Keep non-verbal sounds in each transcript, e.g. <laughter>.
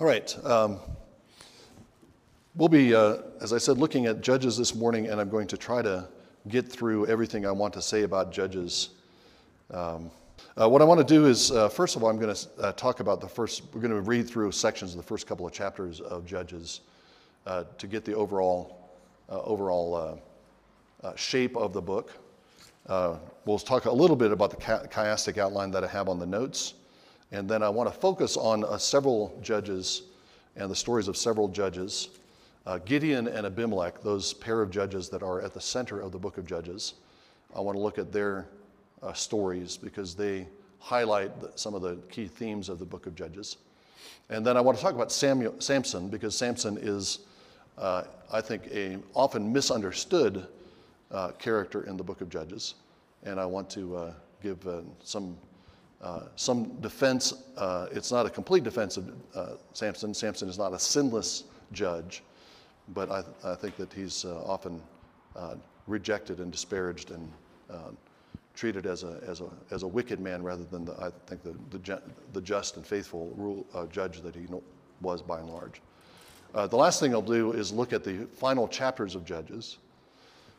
All right. Um, we'll be, uh, as I said, looking at Judges this morning, and I'm going to try to get through everything I want to say about Judges. Um, uh, what I want to do is, uh, first of all, I'm going to uh, talk about the first, we're going to read through sections of the first couple of chapters of Judges uh, to get the overall, uh, overall shape of the book. we'll talk a little bit about the chiastic outline that I have on the notes. And then I want to focus on uh, several judges and the stories of several judges uh, Gideon and Abimelech, those pair of judges that are at the center of the book of Judges. I want to look at their uh, stories because they highlight the, some of the key themes of the book of Judges. And then I want to talk about Samuel, Samson because Samson is, uh, I think, a often misunderstood uh, character in the book of Judges. And I want to uh, give some uh, some defense, uh, it's not a complete defense of uh, Samson. Samson is not a sinless judge, but I, I think that he's uh, often uh, rejected and disparaged and treated as a, as, a, as a wicked man rather than, the, I think, the, the, the just and faithful rule, judge that he was by and large. the last thing I'll do is look at the final chapters of Judges.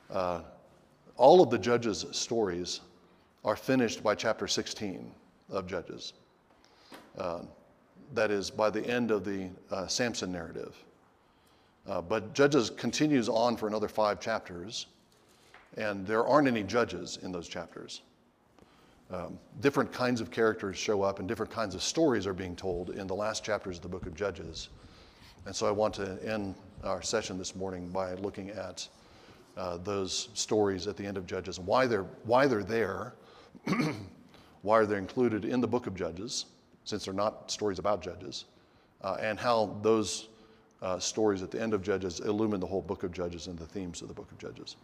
all of the Judges' stories are finished by chapter 16 of Judges. Uh, that is, by the end of the uh, Samson narrative. Uh, but Judges continues on for another five chapters, and there aren't any judges in those chapters. Um, different kinds of characters show up, and different kinds of stories are being told in the last chapters of the book of Judges. And so I want to end our session this morning by looking at uh, those stories at the end of Judges and why they're, why they're there. <clears throat> why are they included in the book of Judges, since they're not stories about Judges, uh, and how those uh, stories at the end of Judges illumine the whole book of Judges and the themes of the book of Judges.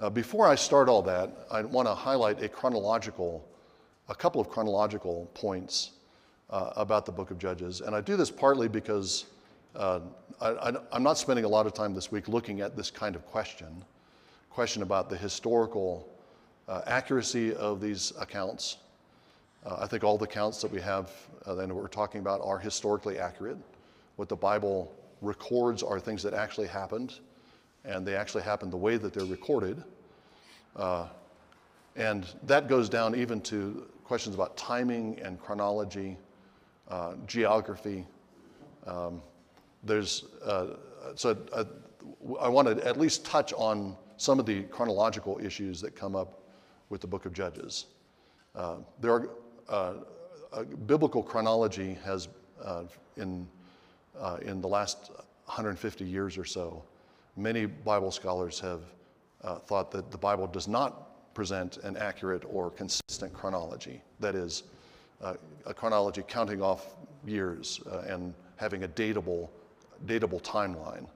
Uh, before I start all that, I want to highlight a chronological, a couple of chronological points uh, about the book of Judges. And I do this partly because uh, I, am not spending a lot of time this week looking at this kind of question, question about the historical uh, accuracy of these accounts, uh, I think all the accounts that we have uh, that we're talking about are historically accurate. What the Bible records are things that actually happened, and they actually happened the way that they're recorded. Uh, and that goes down even to questions about timing and chronology, uh, geography. Um, there's, uh, so uh, I want to at least touch on some of the chronological issues that come up with the book of Judges. Uh, there are uh, biblical chronology has, uh, in, uh, in the last 150 years or so, many Bible scholars have uh, thought that the Bible does not present an accurate or consistent chronology. That is, uh, a chronology counting off years uh, and having a datable, datable timeline.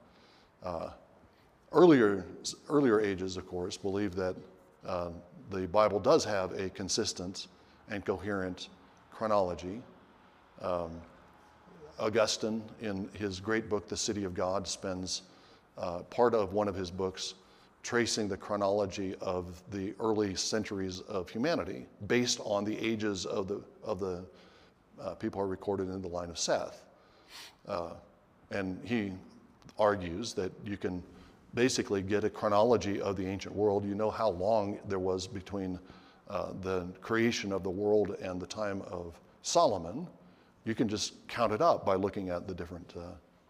earlier, earlier ages, of course, believe that the Bible does have a consistent and coherent chronology. Um, Augustine, in his great book, The City of God, spends uh, part of one of his books tracing the chronology of the early centuries of humanity based on the ages of the, of the uh, people are recorded in the line of Seth. Uh, and he argues that you can basically get a chronology of the ancient world. You know how long there was between uh, the creation of the world and the time of Solomon, you can just count it up by looking at the different, uh,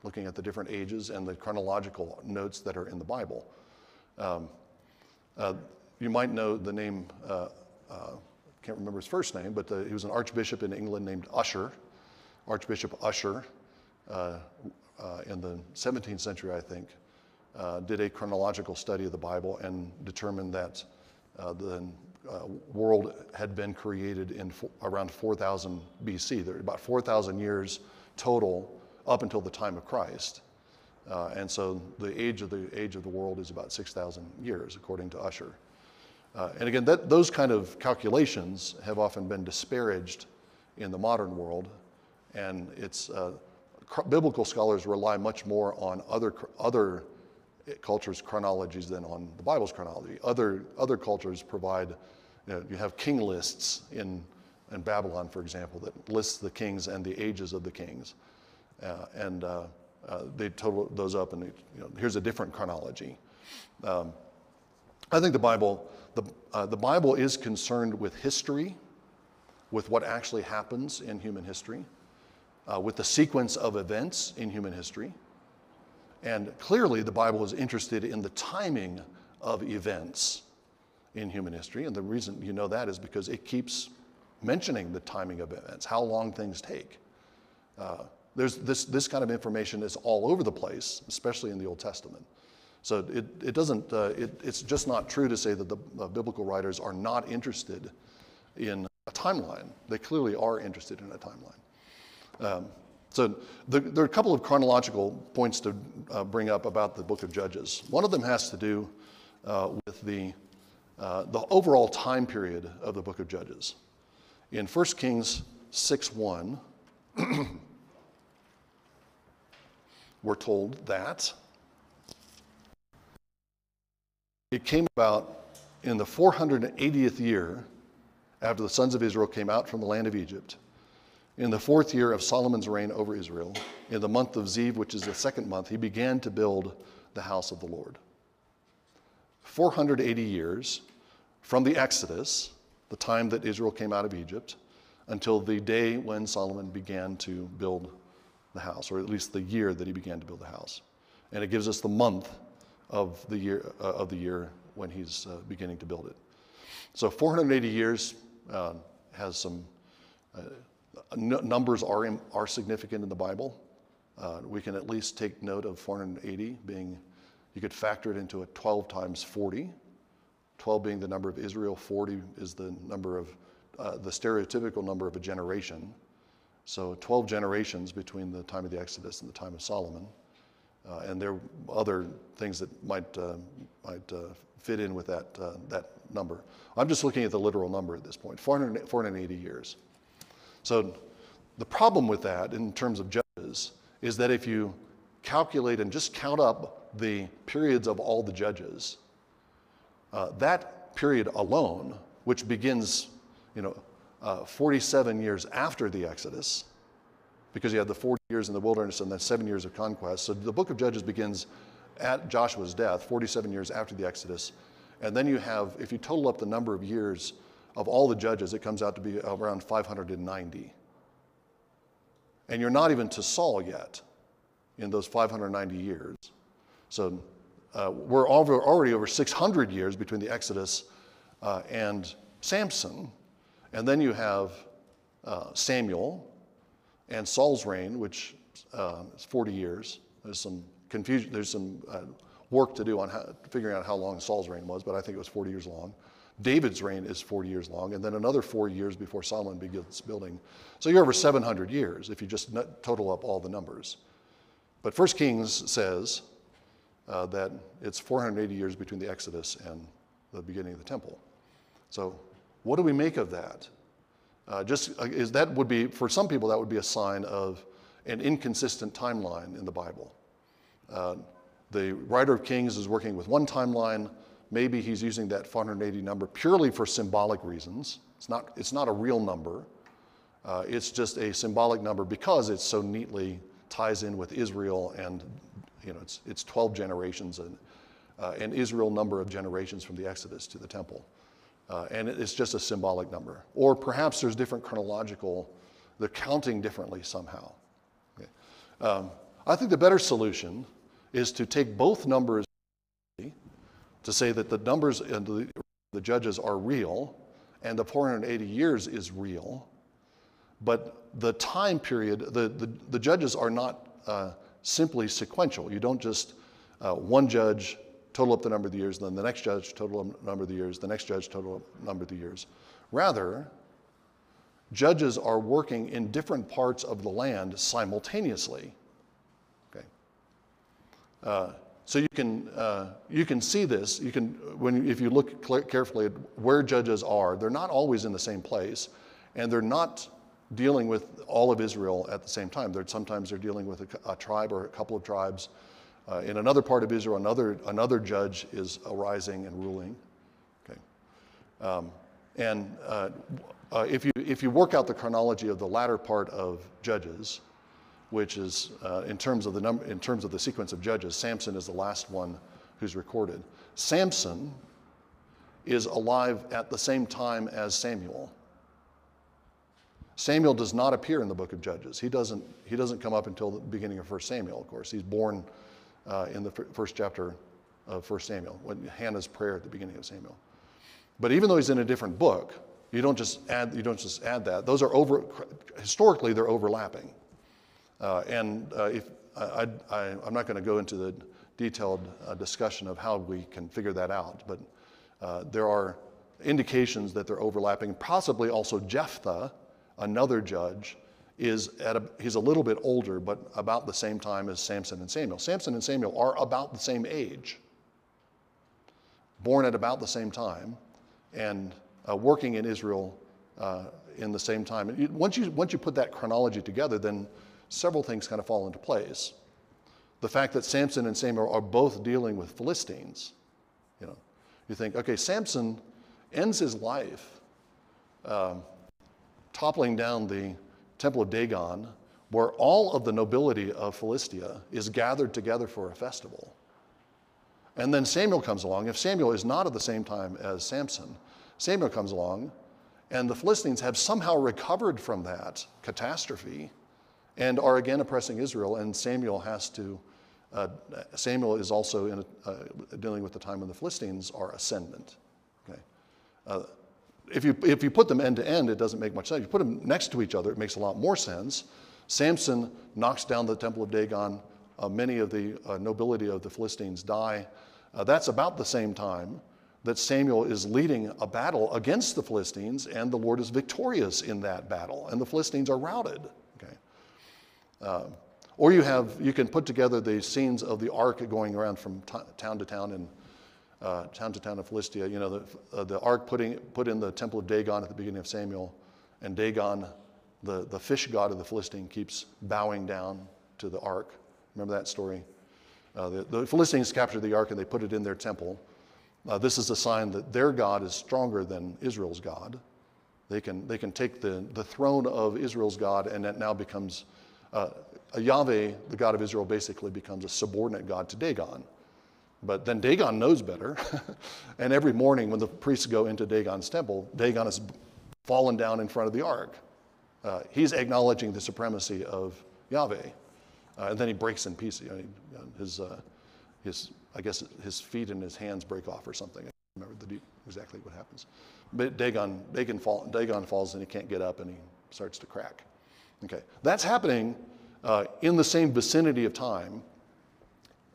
looking at the different ages and the chronological notes that are in the Bible. Um, uh, you might know the name, uh, uh, can't remember his first name, but he was an archbishop in England named Ussher, Archbishop Ussher, in the 17th century, I think, did a chronological study of the Bible and determined that the uh, world had been created in around 4000 BC. There are about 4,000 years total up until the time of Christ. Uh, and so the age of the age of the world is about 6,000 years, according to Ussher. Uh, and again, that, those kind of calculations have often been disparaged in the modern world, and it's uh, biblical scholars rely much more on other other cultures' chronologies than on the Bible's chronology. Other other cultures provide you, know, you have king lists in, in Babylon, for example, that lists the kings and the ages of the kings. Uh, and uh, uh, they total those up, and they, you know, here's a different chronology. Um, I think the Bible, the, uh, the Bible is concerned with history, with what actually happens in human history, uh, with the sequence of events in human history. And clearly, the Bible is interested in the timing of events in human history. And the reason you know that is because it keeps mentioning the timing of events, how long things take. Uh, there's this, this kind of information is all over the place, especially in the Old Testament. So it, it doesn't, uh, it, it's just not true to say that the uh, biblical writers are not interested in a timeline. They clearly are interested in a timeline. Um, so the, there are a couple of chronological points to uh, bring up about the book of Judges. One of them has to do uh, with the, uh, the overall time period of the book of Judges. In 1 Kings 6 1, <clears throat> we're told that it came about in the 480th year after the sons of Israel came out from the land of Egypt, in the fourth year of Solomon's reign over Israel, in the month of Ziv, which is the second month, he began to build the house of the Lord. 480 years from the Exodus, the time that Israel came out of Egypt, until the day when Solomon began to build the house, or at least the year that he began to build the house. And it gives us the month of the year, uh, of the year when he's uh, beginning to build it. So 480 years uh, has some uh, n- numbers are, are significant in the Bible. Uh, we can at least take note of 480 being, you could factor it into a 12 times 40. 12 being the number of Israel, 40 is the number of uh, the stereotypical number of a generation. So 12 generations between the time of the Exodus and the time of Solomon. Uh, and there are other things that might, uh, might uh, fit in with that, uh, that number. I'm just looking at the literal number at this point 400, 480 years. So the problem with that in terms of judges is that if you calculate and just count up the periods of all the judges, uh, that period alone, which begins, you know, uh, 47 years after the Exodus, because you had the 40 years in the wilderness and then seven years of conquest. So the book of Judges begins at Joshua's death, 47 years after the Exodus. And then you have, if you total up the number of years of all the judges, it comes out to be around 590. And you're not even to Saul yet in those 590 years. So uh, we're over, already over 600 years between the Exodus uh, and Samson. And then you have uh, Samuel and Saul's reign, which uh, is 40 years. There's some confusion, there's some uh, work to do on how, figuring out how long Saul's reign was, but I think it was 40 years long. David's reign is 40 years long, and then another four years before Solomon begins building. So you're over 700 years if you just total up all the numbers. But First Kings says uh, that it's 480 years between the Exodus and the beginning of the temple. So what do we make of that? Uh, just uh, is that would be for some people that would be a sign of an inconsistent timeline in the Bible. Uh, the writer of Kings is working with one timeline. Maybe he's using that 480 number purely for symbolic reasons. It's not, it's not a real number. Uh, it's just a symbolic number because it so neatly ties in with Israel and you know, it's, it's 12 generations and uh, an Israel number of generations from the Exodus to the temple. Uh, and it's just a symbolic number. Or perhaps there's different chronological, they're counting differently somehow. Okay. Um, I think the better solution is to take both numbers to say that the numbers and the, the judges are real and the 480 years is real, but the time period, the, the, the judges are not uh, simply sequential. You don't just, uh, one judge total up the number of the years, and then the next judge total up number of the years, the next judge total up number of the years. Rather, judges are working in different parts of the land simultaneously. Okay. Uh, so you can, uh, you can see this. You can, when, if you look carefully at where judges are, they're not always in the same place, and they're not dealing with all of Israel at the same time. They're, sometimes they're dealing with a, a tribe or a couple of tribes. Uh, in another part of Israel, another, another judge is arising and ruling. Okay. Um, and uh, uh, if, you, if you work out the chronology of the latter part of Judges, which is uh, in terms of the number, in terms of the sequence of judges, Samson is the last one who's recorded. Samson is alive at the same time as Samuel. Samuel does not appear in the book of Judges. He doesn't, he doesn't come up until the beginning of 1 Samuel, of course. He's born uh, in the first chapter of 1 Samuel, when Hannah's prayer at the beginning of Samuel. But even though he's in a different book, you don't just add, you don't just add that. Those are over, historically, they're overlapping. Uh, and uh, if, I, am not going to go into the detailed uh, discussion of how we can figure that out, but uh, there are indications that they're overlapping. Possibly also Jephthah, another judge, is at a, he's a little bit older, but about the same time as Samson and Samuel. Samson and Samuel are about the same age, born at about the same time, and uh, working in Israel uh, in the same time. And once you once you put that chronology together, then several things kind of fall into place. The fact that Samson and Samuel are both dealing with Philistines, you know, you think, okay, Samson ends his life um, toppling down the temple of Dagon, where all of the nobility of Philistia is gathered together for a festival. And then Samuel comes along. If Samuel is not at the same time as Samson, Samuel comes along, and the Philistines have somehow recovered from that catastrophe and are again oppressing Israel, and Samuel has to. Uh, Samuel is also in uh, dealing with the time when the Philistines are ascendant. Okay? Uh, if you, if you put them end to end, it doesn't make much sense. You put them next to each other, it makes a lot more sense. Samson knocks down the temple of Dagon. Uh, many of the uh, nobility of the Philistines die. Uh, that's about the same time that Samuel is leading a battle against the Philistines, and the Lord is victorious in that battle, and the Philistines are routed. Okay. Uh, or you have you can put together the scenes of the ark going around from t- town to town in uh, town to town of Philistia. You know, the, uh, the ark putting, put in the temple of Dagon at the beginning of Samuel, and Dagon, the, the fish god of the Philistine, keeps bowing down to the ark. Remember that story? Uh, the, the, Philistines captured the ark and they put it in their temple. Uh, this is a sign that their God is stronger than Israel's God. They can, they can take the, the throne of Israel's God and it now becomes, uh, Yahweh, the God of Israel, basically becomes a subordinate God to Dagon. But then Dagon knows better. <laughs> and every morning when the priests go into Dagon's temple, Dagon is fallen down in front of the ark. Uh, he's acknowledging the supremacy of Yahweh. Uh, and then he breaks in pieces. You know, his, uh, his, I guess his feet and his hands break off or something. I remember the, exactly what happens. But Dagon, Dagon, fall, Dagon falls and he can't get up and he starts to crack. Okay, that's happening uh, in the same vicinity of time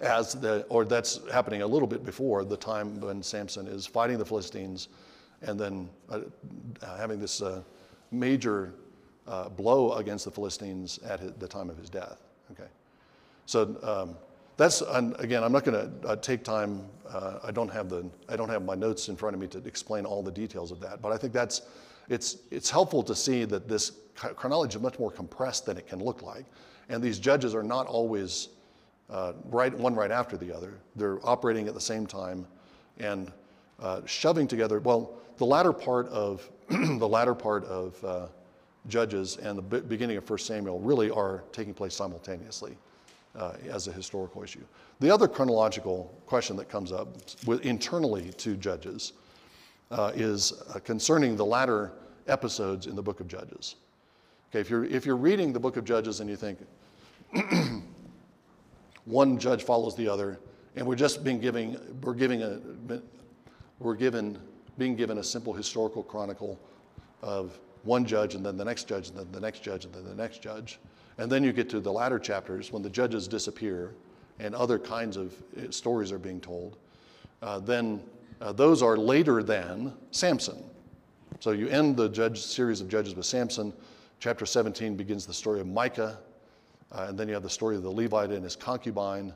as the, or that's happening a little bit before the time when Samson is fighting the Philistines and then uh, having this uh, major uh, blow against the Philistines at his, the time of his death. Okay, so um, that's again. I'm not going to uh, take time. Uh, I don't have the. I don't have my notes in front of me to explain all the details of that. But I think that's. It's it's helpful to see that this chronology is much more compressed than it can look like, and these judges are not always uh, right, one right after the other. They're operating at the same time and uh, shoving together. Well, the latter part of <clears throat> the latter part of uh, Judges and the beginning of 1 Samuel really are taking place simultaneously uh, as a historical issue. The other chronological question that comes up with, internally to Judges uh, is uh, concerning the latter episodes in the book of Judges. Okay, if you're if you're reading the book of Judges and you think <clears throat> one judge follows the other, and we're just being giving, we're giving a, we're given, being given a simple historical chronicle of one judge and then the next judge and then the next judge and then the next judge. And then you get to the latter chapters when the judges disappear and other kinds of eh, stories are being told. Uh, then uh, those are later than Samson. So you end the judge series of judges with Samson. Chapter 17 begins the story of Micah uh, and then you have the story of the Levite and his concubine.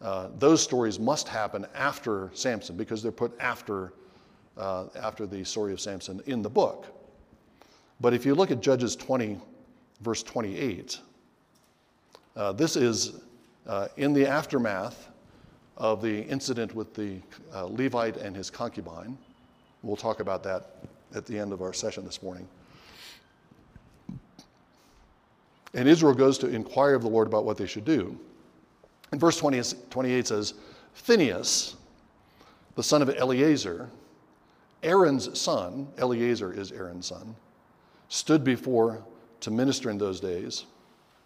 Uh, those stories must happen after Samson because they're put after, uh, after the story of Samson in the book. But if you look at Judges 20, verse 28, uh, this is uh, in the aftermath of the incident with the uh, Levite and his concubine. We'll talk about that at the end of our session this morning. And Israel goes to inquire of the Lord about what they should do. And verse 20, 28 says, Phinehas, the son of Eleazar, Aaron's son, Eleazar is Aaron's son, stood before to minister in those days,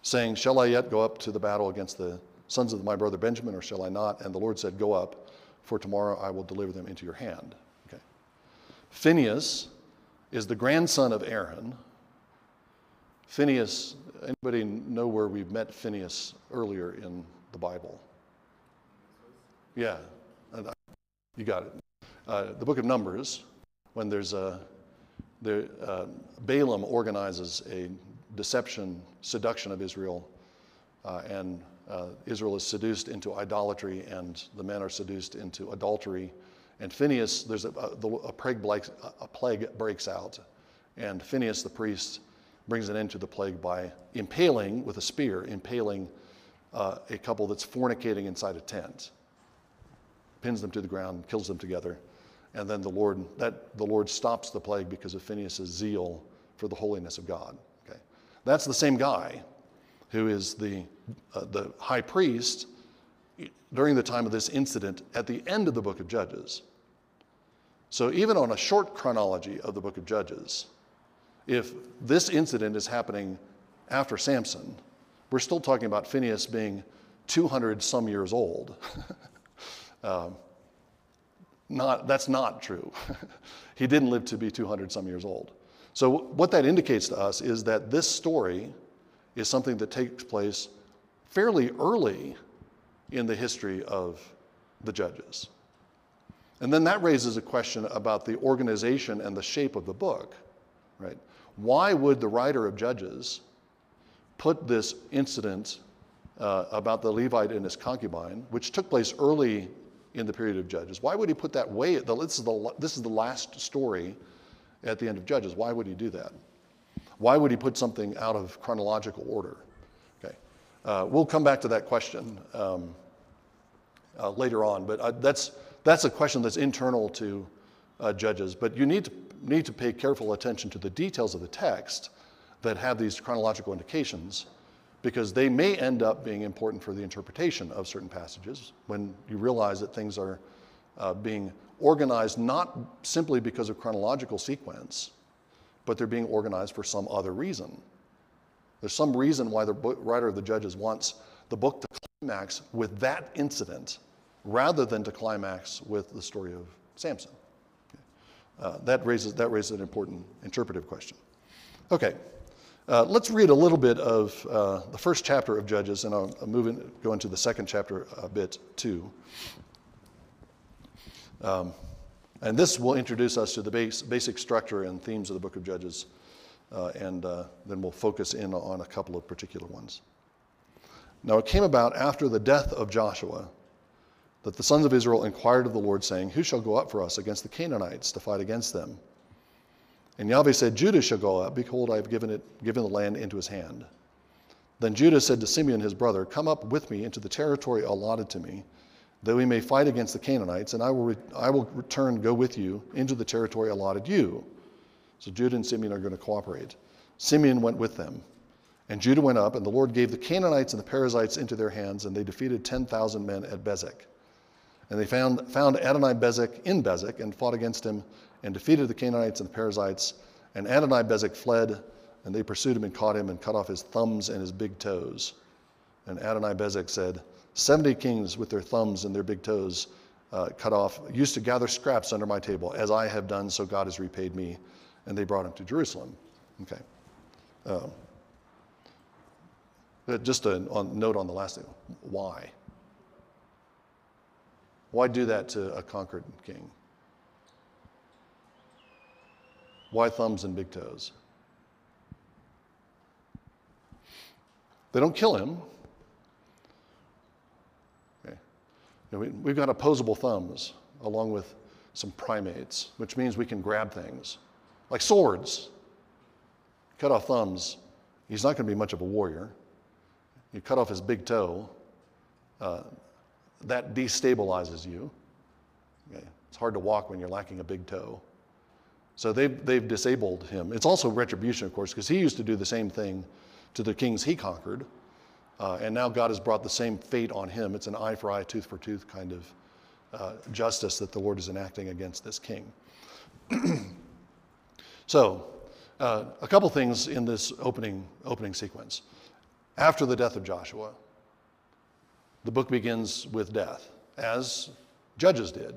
saying, Shall I yet go up to the battle against the sons of my brother Benjamin, or shall I not? And the Lord said, Go up, for tomorrow I will deliver them into your hand. Okay. Phinehas is the grandson of Aaron. Phinehas, anybody know where we've met Phinehas earlier in the Bible? Yeah, you got it. Uh, the book of Numbers, when there's a, there, uh, Balaam organizes a deception, seduction of Israel, uh, and uh, Israel is seduced into idolatry, and the men are seduced into adultery. And Phinehas, there's a, a, a, plague, a plague breaks out, and Phinehas the priest brings an end to the plague by impaling with a spear, impaling uh, a couple that's fornicating inside a tent, pins them to the ground, kills them together, and then the Lord that the Lord stops the plague because of Phinehas' zeal for the holiness of God. Okay, that's the same guy who is the uh, the high priest during the time of this incident at the end of the book of Judges. So even on a short chronology of the book of Judges, if this incident is happening after Samson, we're still talking about Phinehas being 200 some years old. <laughs> um, not, that's not true. <laughs> he didn't live to be 200 some years old. So, what that indicates to us is that this story is something that takes place fairly early in the history of the judges. And then that raises a question about the organization and the shape of the book, right? Why would the writer of Judges put this incident uh, about the Levite and his concubine, which took place early in the period of Judges. Why would he put that way? This is the, this is the last story at the end of Judges. Why would he do that? Why would he put something out of chronological order? Okay. Uh, we'll come back to that question um, uh, later on, but uh, that's, that's a question that's internal to uh, Judges. But you need to, need to pay careful attention to the details of the text that have these chronological indications because they may end up being important for the interpretation of certain passages when you realize that things are uh, being organized not simply because of chronological sequence, but they're being organized for some other reason. There's some reason why the writer of the Judges wants the book to climax with that incident rather than to climax with the story of Samson. Uh, that, raises, that raises an important interpretive question. Okay, uh, let's read a little bit of uh, the first chapter of Judges, and I'll, I'll move in, go into the second chapter a bit too. Um, and this will introduce us to the base, basic structure and themes of the book of Judges, uh, and uh, then we'll focus in on a couple of particular ones. Now, it came about after the death of Joshua that the sons of Israel inquired of the Lord, saying, Who shall go up for us against the Canaanites to fight against them? And Yahweh said, Judah shall go up. Behold, I have given, it, given the land into his hand. Then Judah said to Simeon his brother, Come up with me into the territory allotted to me, that we may fight against the Canaanites, and I will, re- I will return, go with you into the territory allotted you. So Judah and Simeon are going to cooperate. Simeon went with them. And Judah went up, and the Lord gave the Canaanites and the Perizzites into their hands, and they defeated 10,000 men at Bezek. And they found, found Adonai Bezek in Bezek and fought against him and defeated the Canaanites and the Perizzites. And Adonai Bezek fled, and they pursued him and caught him and cut off his thumbs and his big toes. And Adonai Bezek said, Seventy kings with their thumbs and their big toes uh, cut off used to gather scraps under my table. As I have done, so God has repaid me. And they brought him to Jerusalem. Okay. Um, just a note on the last thing why? Why do that to a conquered king? Why thumbs and big toes? They don't kill him. Okay. You know, we, have got opposable thumbs along with some primates, which means we can grab things like swords. Cut off thumbs, he's not going to be much of a warrior. You cut off his big toe, uh, that destabilizes you. Okay. It's hard to walk when you're lacking a big toe. So they've, they've disabled him. It's also retribution, of course, because he used to do the same thing to the kings he conquered. Uh, and now God has brought the same fate on him. It's an eye for eye, tooth for tooth kind of uh, justice that the Lord is enacting against this king. <clears throat> so, uh, a couple things in this opening, opening sequence. After the death of Joshua, the book begins with death, as Judges did.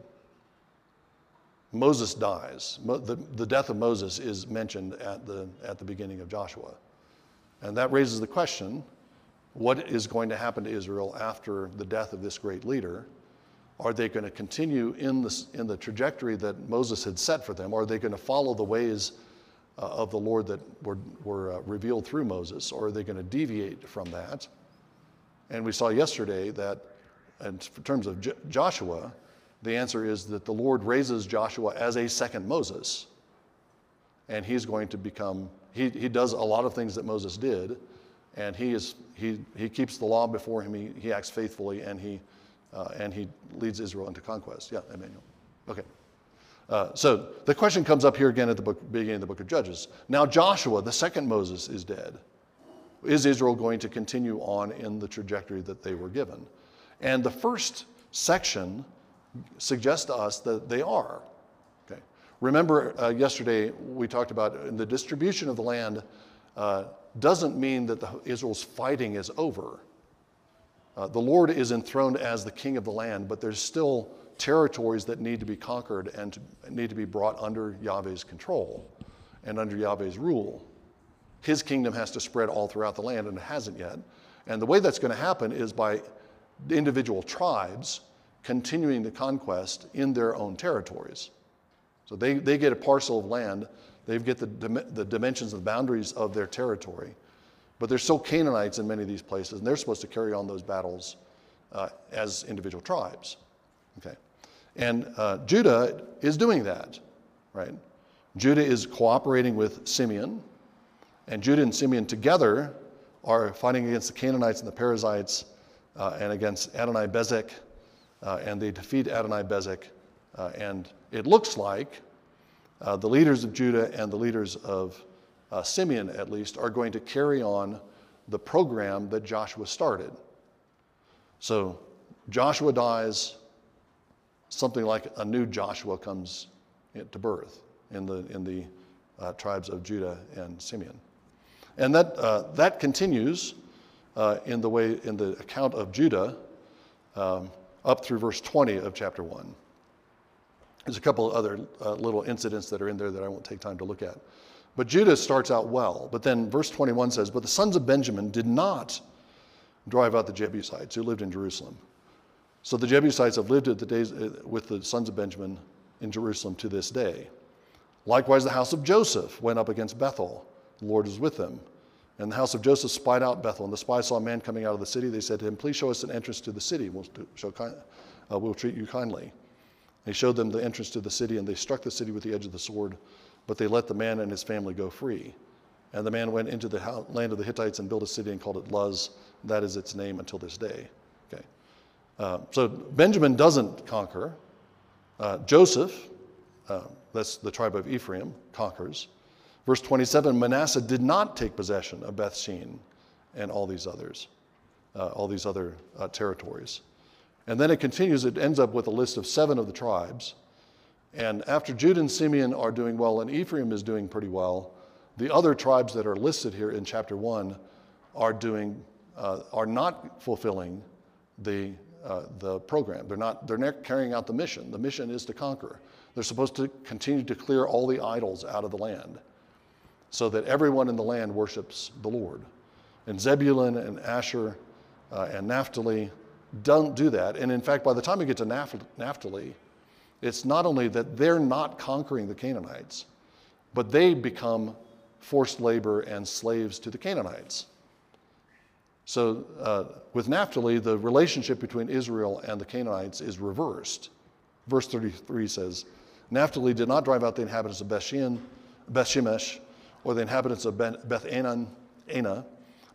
Moses dies. Mo- the, the death of Moses is mentioned at the, at the beginning of Joshua. And that raises the question what is going to happen to Israel after the death of this great leader? Are they going to continue in the, in the trajectory that Moses had set for them? Are they going to follow the ways uh, of the Lord that were, were uh, revealed through Moses? Or are they going to deviate from that? And we saw yesterday that, in terms of J- Joshua, the answer is that the Lord raises Joshua as a second Moses. And he's going to become, he, he does a lot of things that Moses did, and he, is, he, he keeps the law before him, he, he acts faithfully, and he, uh, and he leads Israel into conquest. Yeah, Emmanuel. Okay. Uh, so the question comes up here again at the book, beginning of the book of Judges. Now, Joshua, the second Moses, is dead. Is Israel going to continue on in the trajectory that they were given? And the first section suggests to us that they are. Okay. Remember, uh, yesterday we talked about the distribution of the land uh, doesn't mean that the, Israel's fighting is over. Uh, the Lord is enthroned as the king of the land, but there's still territories that need to be conquered and to, need to be brought under Yahweh's control and under Yahweh's rule. His kingdom has to spread all throughout the land, and it hasn't yet. And the way that's going to happen is by individual tribes continuing the conquest in their own territories. So they, they get a parcel of land, they get the, the dimensions and boundaries of their territory, but there's still Canaanites in many of these places, and they're supposed to carry on those battles uh, as individual tribes. Okay. And uh, Judah is doing that, right? Judah is cooperating with Simeon, and Judah and Simeon together are fighting against the Canaanites and the Perizzites uh, and against Adonai Bezek uh, and they defeat Adonai Bezek. Uh, and it looks like uh, the leaders of Judah and the leaders of uh, Simeon, at least, are going to carry on the program that Joshua started. So Joshua dies, something like a new Joshua comes to birth in the, in the uh, tribes of Judah and Simeon. And that, uh, that continues in the way, in the account of Judah. Um, up through verse 20 of chapter 1. There's a couple of other uh, little incidents that are in there that I won't take time to look at. But Judah starts out well. But then verse 21 says, But the sons of Benjamin did not drive out the Jebusites who lived in Jerusalem. So the Jebusites have lived the days uh, with the sons of Benjamin in Jerusalem to this day. Likewise, the house of Joseph went up against Bethel. The Lord was with them. And the house of Joseph spied out Bethel, and the spies saw a man coming out of the city. They said to him, Please show us an entrance to the city. We'll, show, uh, we'll treat you kindly. He showed them the entrance to the city, and they struck the city with the edge of the sword, but they let the man and his family go free. And the man went into the land of the Hittites and built a city and called it Luz. That is its name until this day. Okay. Uh, so Benjamin doesn't conquer. Uh, Joseph, uh, that's the tribe of Ephraim, conquers. Verse 27 Manasseh did not take possession of Beth Shean and all these others, uh, all these other uh, territories. And then it continues, it ends up with a list of seven of the tribes. And after Judah and Simeon are doing well and Ephraim is doing pretty well, the other tribes that are listed here in chapter 1 are doing uh, are not fulfilling the uh, the program. They're not they're not carrying out the mission. The mission is to conquer. They're supposed to continue to clear all the idols out of the land so that everyone in the land worships the Lord. And Zebulun and Asher uh, and Naphtali don't do that. And in fact, by the time we get to Naphtali, it's not only that they're not conquering the Canaanites, but they become forced labor and slaves to the Canaanites. So uh, with Naphtali, the relationship between Israel and the Canaanites is reversed. Verse 33 says, Naphtali did not drive out the inhabitants of Bethshean, Bethshemesh, or the inhabitants of Beth Anan, Ana,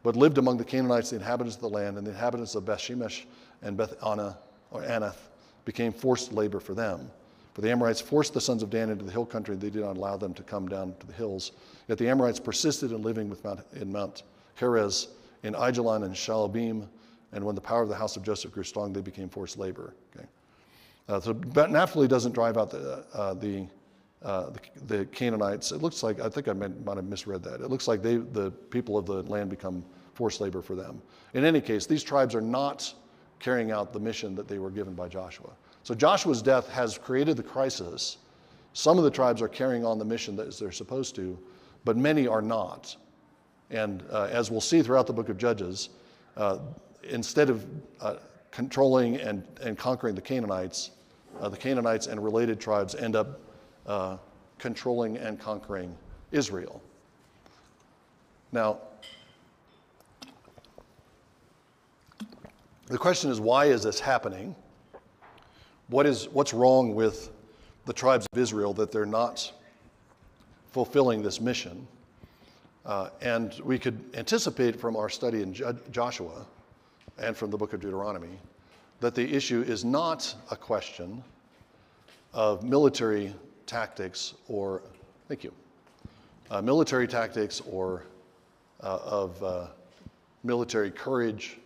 but lived among the Canaanites, the inhabitants of the land, and the inhabitants of Beth Shemesh and Beth Anna or Anath became forced labor for them. For the Amorites forced the sons of Dan into the hill country, and they did not allow them to come down to the hills. Yet the Amorites persisted in living with Mount, in Mount Perez, in Aijalon and Shaalbim. And when the power of the house of Joseph grew strong, they became forced labor. Okay. Uh, so Naphtali doesn't drive out the, uh, the, uh, the, the, Canaanites. It looks like, I think I might, might have misread that. It looks like they, the people of the land become forced labor for them. In any case, these tribes are not carrying out the mission that they were given by Joshua. So Joshua's death has created the crisis. Some of the tribes are carrying on the mission that they're supposed to, but many are not. And uh, as we'll see throughout the book of Judges, uh, instead of uh, controlling and, and conquering the Canaanites, uh, the Canaanites and related tribes end up uh, controlling and conquering Israel. Now, the question is why is this happening? What is, what's wrong with the tribes of Israel that they're not fulfilling this mission? Uh, and we could anticipate from our study in Joshua and from the book of Deuteronomy that the issue is not a question of military tactics or, thank you, uh, military tactics or uh, of uh, military courage,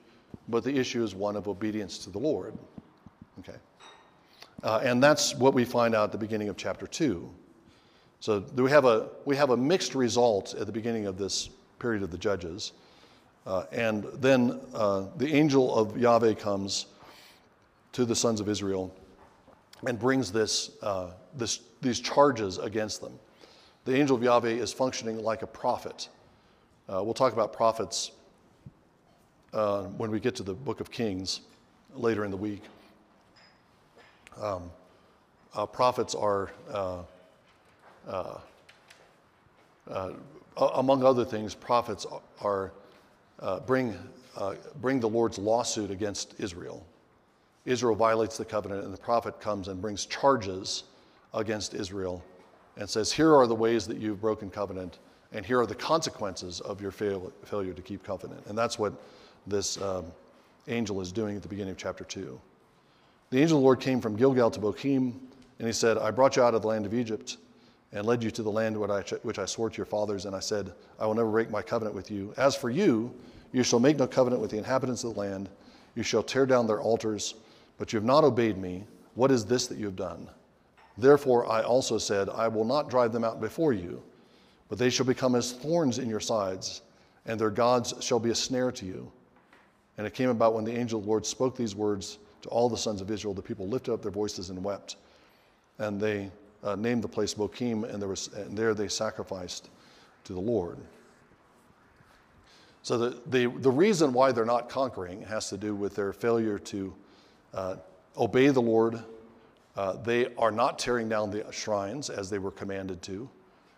but the issue is one of obedience to the Lord. Okay. Uh, and that's what we find out at the beginning of chapter 2. So we have, a, we have a mixed result at the beginning of this period of the Judges. Uh, and then uh, the angel of Yahweh comes to the sons of Israel and brings this, uh, this, these charges against them. The angel of Yahweh is functioning like a prophet. Uh, we'll talk about prophets uh, when we get to the book of Kings later in the week. Um, uh, prophets are, among other things, prophets are uh, bring, uh, bring the Lord's lawsuit against Israel. Israel violates the covenant, and the prophet comes and brings charges against Israel and says, Here are the ways that you've broken covenant, and here are the consequences of your fail- failure to keep covenant. And that's what this um, angel is doing at the beginning of chapter 2. The angel of the Lord came from Gilgal to Bochim, and he said, I brought you out of the land of Egypt and led you to the land which I, which I swore to your fathers. And I said, I will never break my covenant with you. As for you, you shall make no covenant with the inhabitants of the land. You shall tear down their altars, but you have not obeyed me. What is this that you have done? Therefore, I also said, I will not drive them out before you, but they shall become as thorns in your sides, and their gods shall be a snare to you. And it came about when the angel of the Lord spoke these words to all the sons of Israel, the people lifted up their voices and wept. And they uh, named the place Bochim, and there, was, and there they sacrificed to the Lord. So the, the, the reason why they're not conquering has to do with their failure to uh, obey the Lord. Uh, they are not tearing down the shrines as they were commanded to.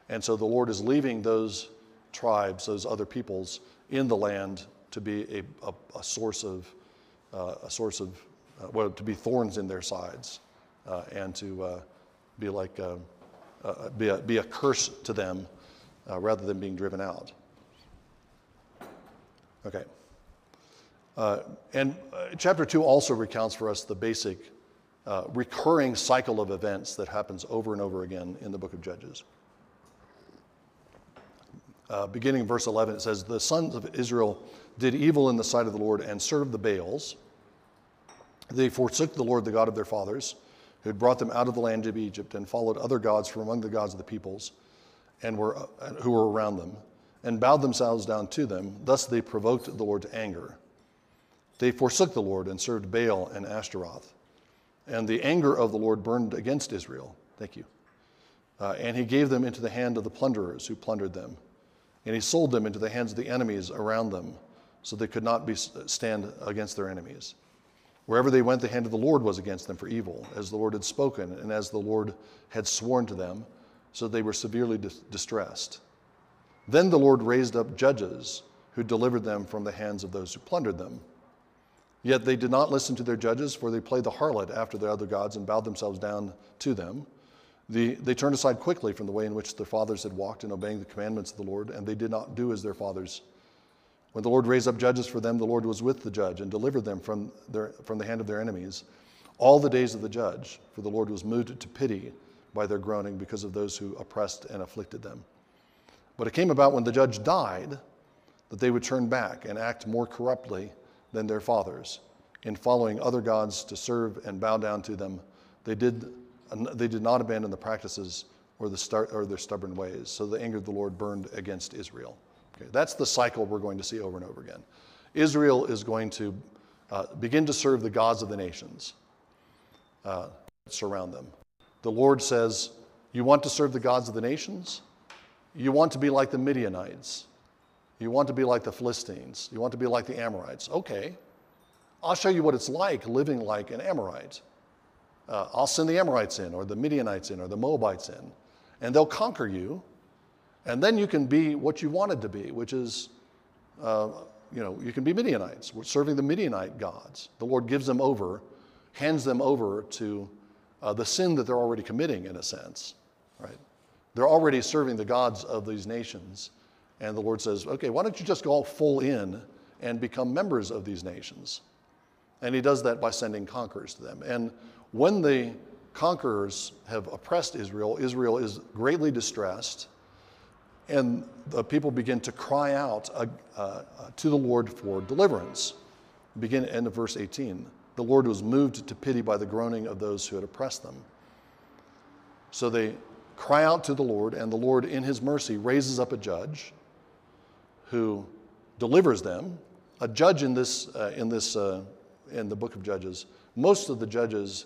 And so the Lord is leaving those tribes, those other peoples in the land to be a, a, a source of, uh, a source of, uh, well, to be thorns in their sides uh, and to uh, be like uh, be, a, be a curse to them rather than being driven out. Okay. Uh, and uh, chapter 2 also recounts for us the basic uh, recurring cycle of events that happens over and over again in the book of Judges. beginning in verse 11, it says, The sons of Israel did evil in the sight of the Lord and served the Baals. They forsook the Lord, the God of their fathers who had brought them out of the land of Egypt and followed other gods from among the gods of the peoples and were, uh, who were around them and bowed themselves down to them. Thus they provoked the Lord to anger. They forsook the Lord and served Baal and Ashtaroth. And the anger of the Lord burned against Israel. Thank you. Uh, and he gave them into the hand of the plunderers who plundered them. And he sold them into the hands of the enemies around them, so they could not be, stand against their enemies. Wherever they went, the hand of the Lord was against them for evil, as the Lord had spoken, and as the Lord had sworn to them, so they were severely dis- distressed. Then the Lord raised up judges who delivered them from the hands of those who plundered them. Yet they did not listen to their judges, for they played the harlot after their other gods and bowed themselves down to them. The, they turned aside quickly from the way in which their fathers had walked in obeying the commandments of the Lord, and they did not do as their fathers when the Lord raised up judges for them, the Lord was with the judge and delivered them from, their, from the hand of their enemies all the days of the judge, for the Lord was moved to pity by their groaning because of those who oppressed and afflicted them. But it came about when the judge died that they would turn back and act more corruptly than their fathers in following other gods to serve and bow down to them. They did, they did not abandon the practices or, the star, or their stubborn ways. So the anger of the Lord burned against Israel. Okay, that's the cycle we're going to see over and over again. Israel is going to uh, begin to serve the gods of the nations uh, surround them. The Lord says, You want to serve the gods of the nations? You want to be like the Midianites. You want to be like the Philistines. You want to be like the Amorites. Okay, I'll show you what it's like living like an Amorite. Uh, I'll send the Amorites in, or the Midianites in, or the Moabites in, and they'll conquer you. And then you can be what you wanted to be, which is, uh, you know, you can be Midianites. We're serving the Midianite gods. The Lord gives them over, hands them over to uh, the sin that they're already committing, in a sense, right? They're already serving the gods of these nations. And the Lord says, okay, why don't you just go all full in and become members of these nations? And he does that by sending conquerors to them. And when the conquerors have oppressed Israel, Israel is greatly distressed. And the people begin to cry out uh, uh, to the Lord for deliverance. Begin end of verse 18. The Lord was moved to pity by the groaning of those who had oppressed them. So they cry out to the Lord, and the Lord, in his mercy, raises up a judge who delivers them. A judge in this, uh, in this uh, in the book of Judges, most of the judges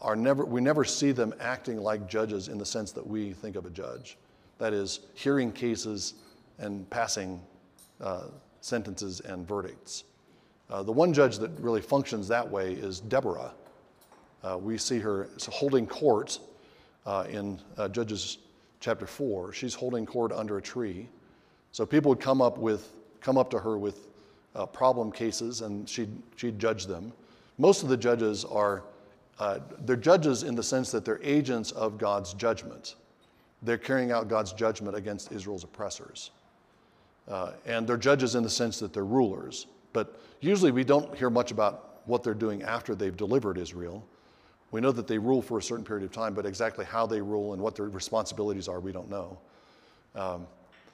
are never, we never see them acting like judges in the sense that we think of a judge. That is, hearing cases and passing uh, sentences and verdicts. Uh, the one judge that really functions that way is Deborah. Uh, we see her holding court uh, in uh, Judges chapter 4. She's holding court under a tree. So people would come up, with, come up to her with uh, problem cases and she'd, she'd judge them. Most of the judges are, uh, they're judges in the sense that they're agents of God's judgment. They're carrying out God's judgment against Israel's oppressors. Uh, and they're judges in the sense that they're rulers. But usually we don't hear much about what they're doing after they've delivered Israel. We know that they rule for a certain period of time, but exactly how they rule and what their responsibilities are, we don't know. Um,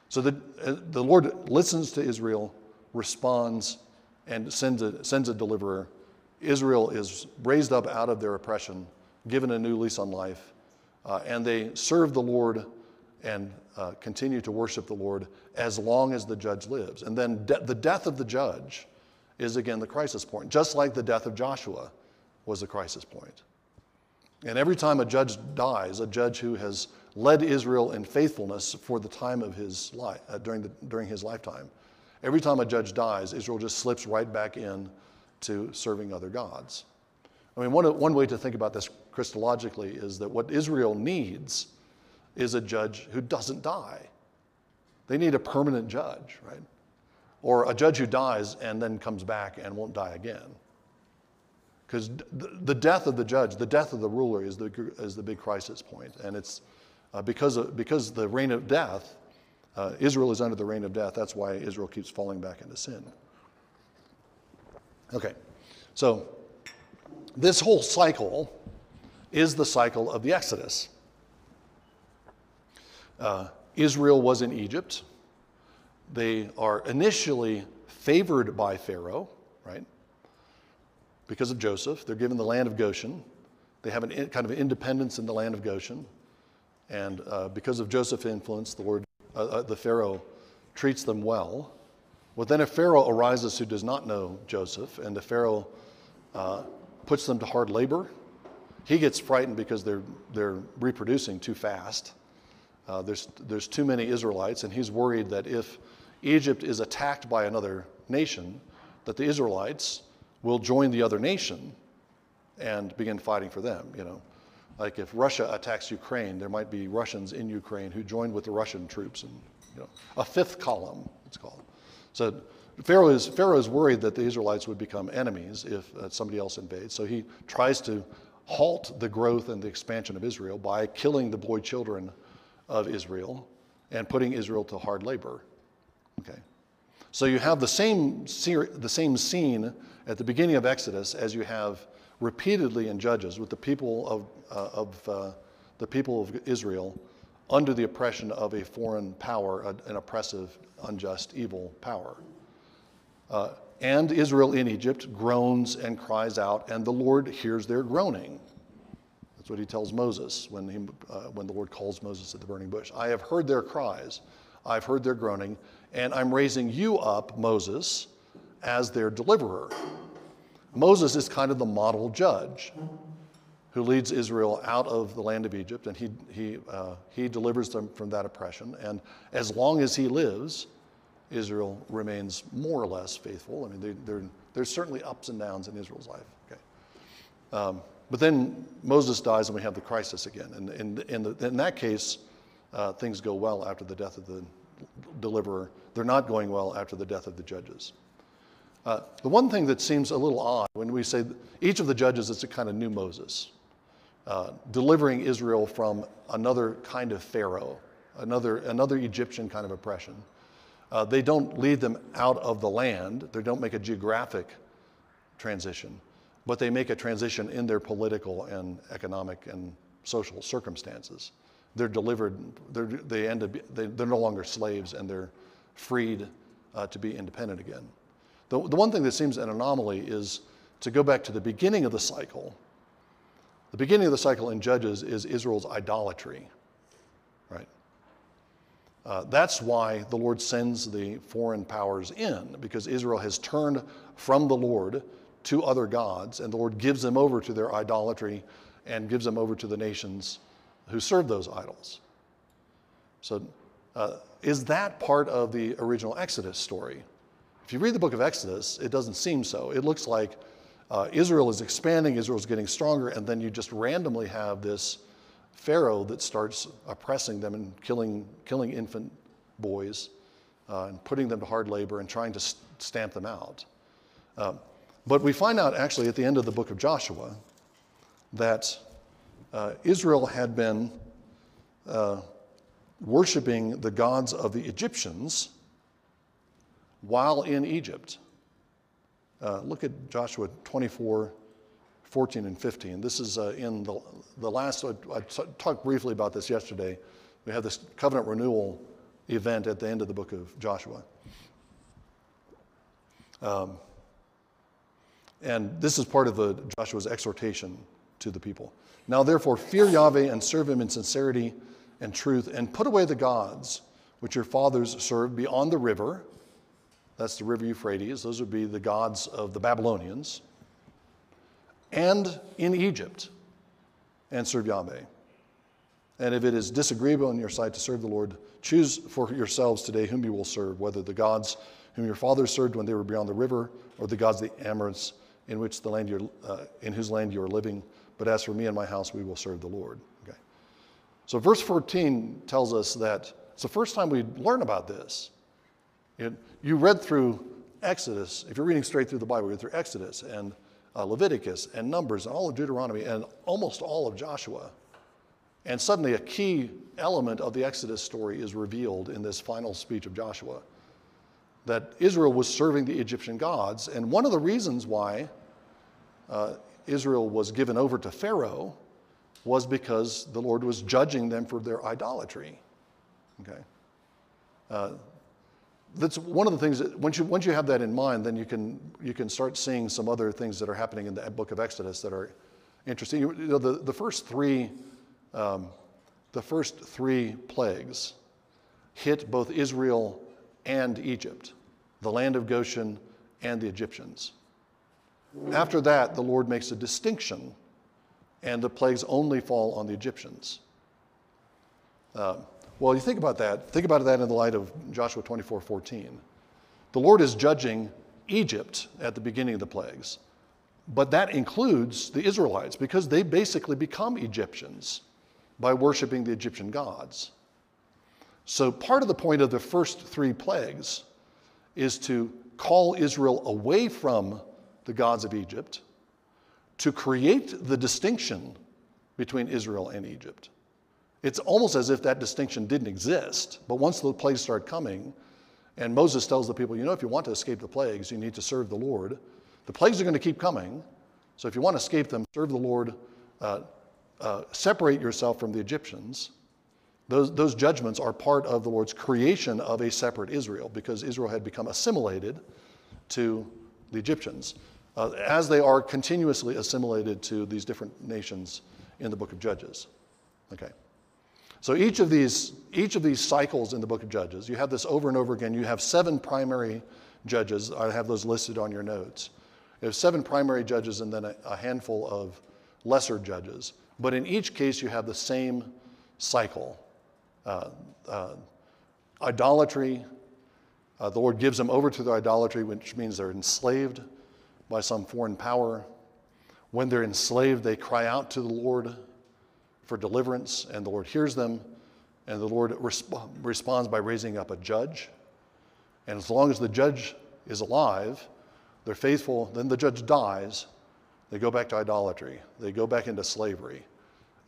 so the, uh, the Lord listens to Israel responds and sends a, sends a deliverer. Israel is raised up out of their oppression, given a new lease on life, uh, and they serve the Lord and uh, continue to worship the Lord as long as the judge lives. And then de- the death of the judge is again the crisis point, just like the death of Joshua was the crisis point. And every time a judge dies, a judge who has led Israel in faithfulness for the time of his life, uh, during, the, during his lifetime, Every time a judge dies, Israel just slips right back in to serving other gods. I mean, one, one way to think about this Christologically is that what Israel needs is a judge who doesn't die. They need a permanent judge, right? Or a judge who dies and then comes back and won't die again. Because the death of the judge, the death of the ruler is the, is the big crisis point. And it's uh, because, of, because the reign of death uh, Israel is under the reign of death. That's why Israel keeps falling back into sin. Okay, so this whole cycle is the cycle of the Exodus. Uh, Israel was in Egypt. They are initially favored by Pharaoh, right? Because of Joseph. They're given the land of Goshen. They have an kind of independence in the land of Goshen. And uh, because of Joseph's influence, the Lord uh, uh, the Pharaoh treats them well. But then a Pharaoh arises who does not know Joseph, and the Pharaoh uh, puts them to hard labor. He gets frightened because they're, they're reproducing too fast. Uh, there's, there's too many Israelites, and he's worried that if Egypt is attacked by another nation, that the Israelites will join the other nation and begin fighting for them, you know. Like if Russia attacks Ukraine, there might be Russians in Ukraine who joined with the Russian troops, and you know, a fifth column, it's called. So Pharaoh is, Pharaoh is worried that the Israelites would become enemies if uh, somebody else invades. So he tries to halt the growth and the expansion of Israel by killing the boy children of Israel and putting Israel to hard labor. Okay. So you have the same, the same scene at the beginning of Exodus as you have repeatedly in Judges with the people of, uh, of uh, the people of Israel under the oppression of a foreign power, an oppressive, unjust, evil power. Uh, and Israel in Egypt groans and cries out, and the Lord hears their groaning. That's what he tells Moses when, he, uh, when the Lord calls Moses at the burning bush. I have heard their cries, I've heard their groaning, and I'm raising you up, Moses, as their deliverer. Moses is kind of the model judge who leads Israel out of the land of Egypt, and he, he, uh, he delivers them from that oppression. And as long as he lives, Israel remains more or less faithful. I mean, they, there's certainly ups and downs in Israel's life. Okay. Um, but then Moses dies, and we have the crisis again. And in, in, the, in that case, uh, things go well after the death of the deliverer. They're not going well after the death of the judges. Uh, the one thing that seems a little odd when we say each of the judges is a kind of new Moses, uh, delivering Israel from another kind of Pharaoh, another, another Egyptian kind of oppression. Uh, they don't lead them out of the land, they don't make a geographic transition, but they make a transition in their political and economic and social circumstances. They're delivered, they're, they end up, they, they're no longer slaves and they're freed uh, to be independent again. The, the one thing that seems an anomaly is to go back to the beginning of the cycle. The beginning of the cycle in Judges is Israel's idolatry, right? Uh, that's why the Lord sends the foreign powers in, because Israel has turned from the Lord to other gods, and the Lord gives them over to their idolatry and gives them over to the nations who serve those idols. So, uh, is that part of the original Exodus story? If you read the book of Exodus, it doesn't seem so. It looks like uh, Israel is expanding, Israel is getting stronger, and then you just randomly have this Pharaoh that starts oppressing them and killing, killing infant boys uh, and putting them to hard labor and trying to st- stamp them out. Uh, but we find out actually at the end of the book of Joshua that uh, Israel had been uh, worshiping the gods of the Egyptians while in Egypt. Uh, look at Joshua 24, 14, and 15. This is uh, in the, the last, I, talked briefly about this yesterday. We have this covenant renewal event at the end of the book of Joshua. Um, and this is part of the, Joshua's exhortation to the people. Now, therefore, fear Yahweh and serve him in sincerity and truth, and put away the gods which your fathers served beyond the river that's the river Euphrates. Those would be the gods of the Babylonians. And in Egypt, and serve Yahweh. And if it is disagreeable in your sight to serve the Lord, choose for yourselves today whom you will serve, whether the gods whom your fathers served when they were beyond the river, or the gods of the Amorites in which the land you're, uh, in whose land you are living. But as for me and my house, we will serve the Lord. Okay. So verse 14 tells us that it's the first time we learn about this. It, you read through Exodus, if you're reading straight through the Bible, you read through Exodus and uh, Leviticus and Numbers and all of Deuteronomy and almost all of Joshua. And suddenly a key element of the Exodus story is revealed in this final speech of Joshua that Israel was serving the Egyptian gods. And one of the reasons why uh, Israel was given over to Pharaoh was because the Lord was judging them for their idolatry. Okay? Uh, that's one of the things that once you, once you have that in mind, then you can, you can start seeing some other things that are happening in the book of Exodus that are interesting. You know, the, the first three, um, the first three plagues hit both Israel and Egypt, the land of Goshen and the Egyptians. After that, the Lord makes a distinction, and the plagues only fall on the Egyptians. Um, well, you think about that. Think about that in the light of Joshua 24 14. The Lord is judging Egypt at the beginning of the plagues, but that includes the Israelites because they basically become Egyptians by worshiping the Egyptian gods. So, part of the point of the first three plagues is to call Israel away from the gods of Egypt, to create the distinction between Israel and Egypt. It's almost as if that distinction didn't exist. But once the plagues start coming, and Moses tells the people, you know, if you want to escape the plagues, you need to serve the Lord. The plagues are going to keep coming. So if you want to escape them, serve the Lord, uh, uh, separate yourself from the Egyptians. Those, those judgments are part of the Lord's creation of a separate Israel because Israel had become assimilated to the Egyptians, uh, as they are continuously assimilated to these different nations in the book of Judges. Okay. So each of these, each of these cycles in the book of Judges, you have this over and over again. You have seven primary judges. I have those listed on your notes. You have seven primary judges and then a, a handful of lesser judges. But in each case, you have the same cycle. Uh, uh, idolatry, uh, the Lord gives them over to their idolatry, which means they're enslaved by some foreign power. When they're enslaved, they cry out to the Lord for deliverance, and the Lord hears them, and the Lord resp- responds by raising up a judge. And as long as the judge is alive, they're faithful, then the judge dies, they go back to idolatry, they go back into slavery.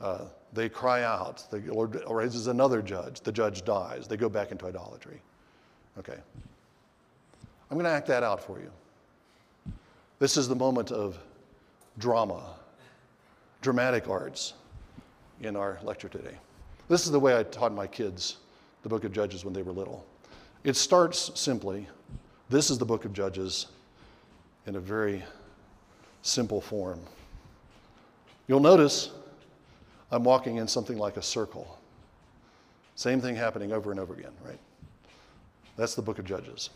Uh, they cry out, the Lord raises another judge, the judge dies, they go back into idolatry. Okay. I'm going to act that out for you. This is the moment of drama, dramatic arts in our lecture today. This is the way I taught my kids the book of Judges when they were little. It starts simply this is the book of Judges in a very simple form. You'll notice I'm walking in something like a circle. Same thing happening over and over again, right? That's the book of Judges.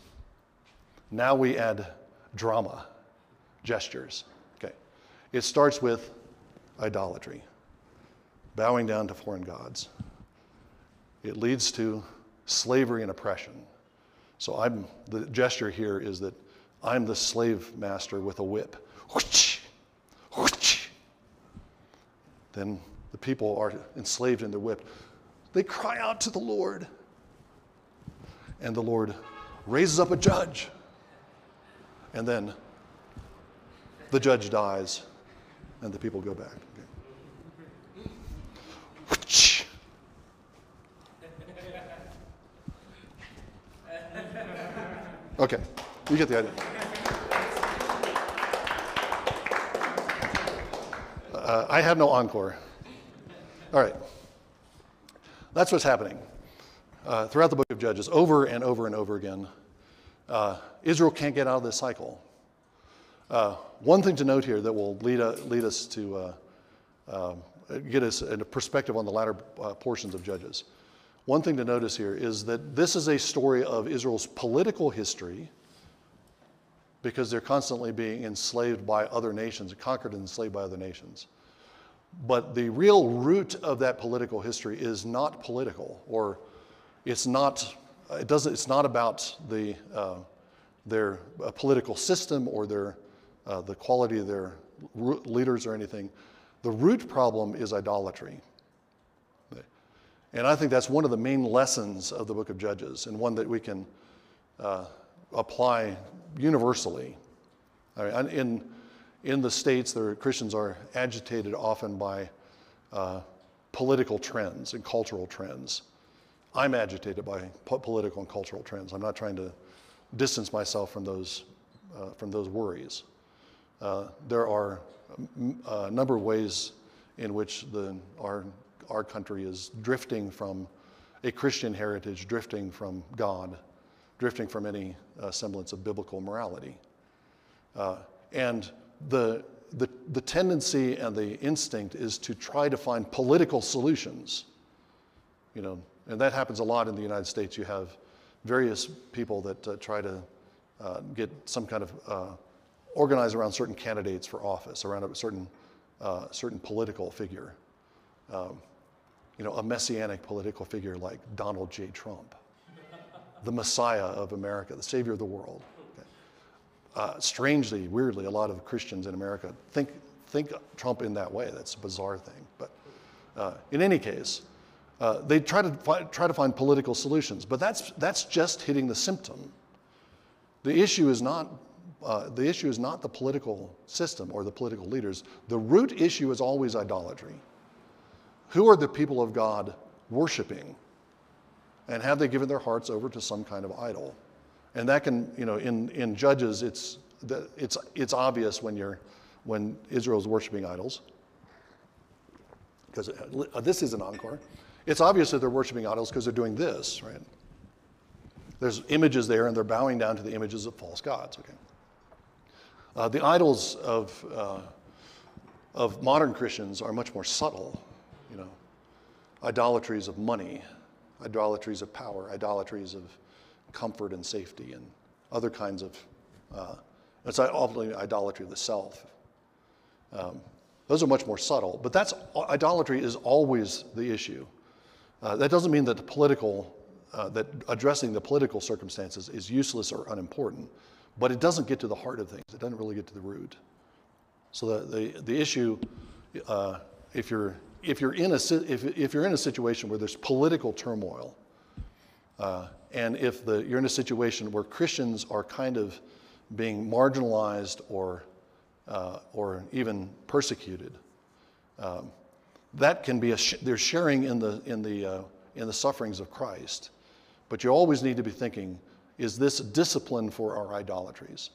Now we add drama, gestures. Okay. It starts with idolatry bowing down to foreign gods. It leads to slavery and oppression. So I'm the gesture here is that I'm the slave master with a whip. Then the people are enslaved and they're whipped. They cry out to the Lord. And the Lord raises up a judge. And then the judge dies, and the people go back. Okay, you get the idea. Uh, I have no encore. All right. That's what's happening uh, throughout the book of Judges, over and over and over again. Uh, Israel can't get out of this cycle. Uh, one thing to note here that will lead, uh, lead us to uh, um, get us a perspective on the latter portions of Judges. One thing to notice here is that this is a story of Israel's political history because they're constantly being enslaved by other nations, conquered and enslaved by other nations. But the real root of that political history is not political, or it's not, it doesn't, it's not about the, uh, their uh, political system or their, uh, the quality of their leaders or anything. The root problem is idolatry. And I think that's one of the main lessons of the book of Judges, and one that we can uh, apply universally. I mean, in, in the States, the Christians are agitated often by uh, political trends and cultural trends. I'm agitated by po- political and cultural trends. I'm not trying to distance myself from those, uh, from those worries. Uh, there are a number of ways in which the, our our country is drifting from a Christian heritage, drifting from God, drifting from any uh, semblance of biblical morality. Uh, and the, the, the tendency and the instinct is to try to find political solutions. You know, and that happens a lot in the United States. You have various people that uh, try to uh, get some kind of uh, organize around certain candidates for office, around a certain, uh, certain political figure. Um, you know, a messianic political figure like Donald J. Trump, <laughs> the Messiah of America, the Savior of the world. Okay. Uh, strangely, weirdly, a lot of Christians in America think, think Trump in that way. That's a bizarre thing. But uh, in any case, uh, they try to, fi- try to find political solutions, but that's, that's just hitting the symptom. The issue is not uh, the issue is not the political system or the political leaders. The root issue is always idolatry. Who are the people of God worshiping? And have they given their hearts over to some kind of idol? And that can, you know, in, in Judges, it's, it's, it's obvious when, you're, when Israel's worshiping idols. Because uh, this is an encore. It's obvious that they're worshiping idols because they're doing this, right? There's images there, and they're bowing down to the images of false gods. Okay. Uh, the idols of uh, of modern Christians are much more subtle. You know, idolatries of money, idolatries of power, idolatries of comfort and safety, and other kinds of. Uh, it's often idolatry of the self. Um, those are much more subtle, but that's idolatry is always the issue. Uh, that doesn't mean that the political, uh, that addressing the political circumstances is useless or unimportant, but it doesn't get to the heart of things. It doesn't really get to the root. So the, the, the issue, uh, if, you're, if, you're in a, if, if you're in a situation where there's political turmoil, uh, and if the, you're in a situation where Christians are kind of being marginalized or, uh, or even persecuted, um, that can be a sh- they're sharing in the, in, the, uh, in the sufferings of Christ. But you always need to be thinking, is this discipline for our idolatries?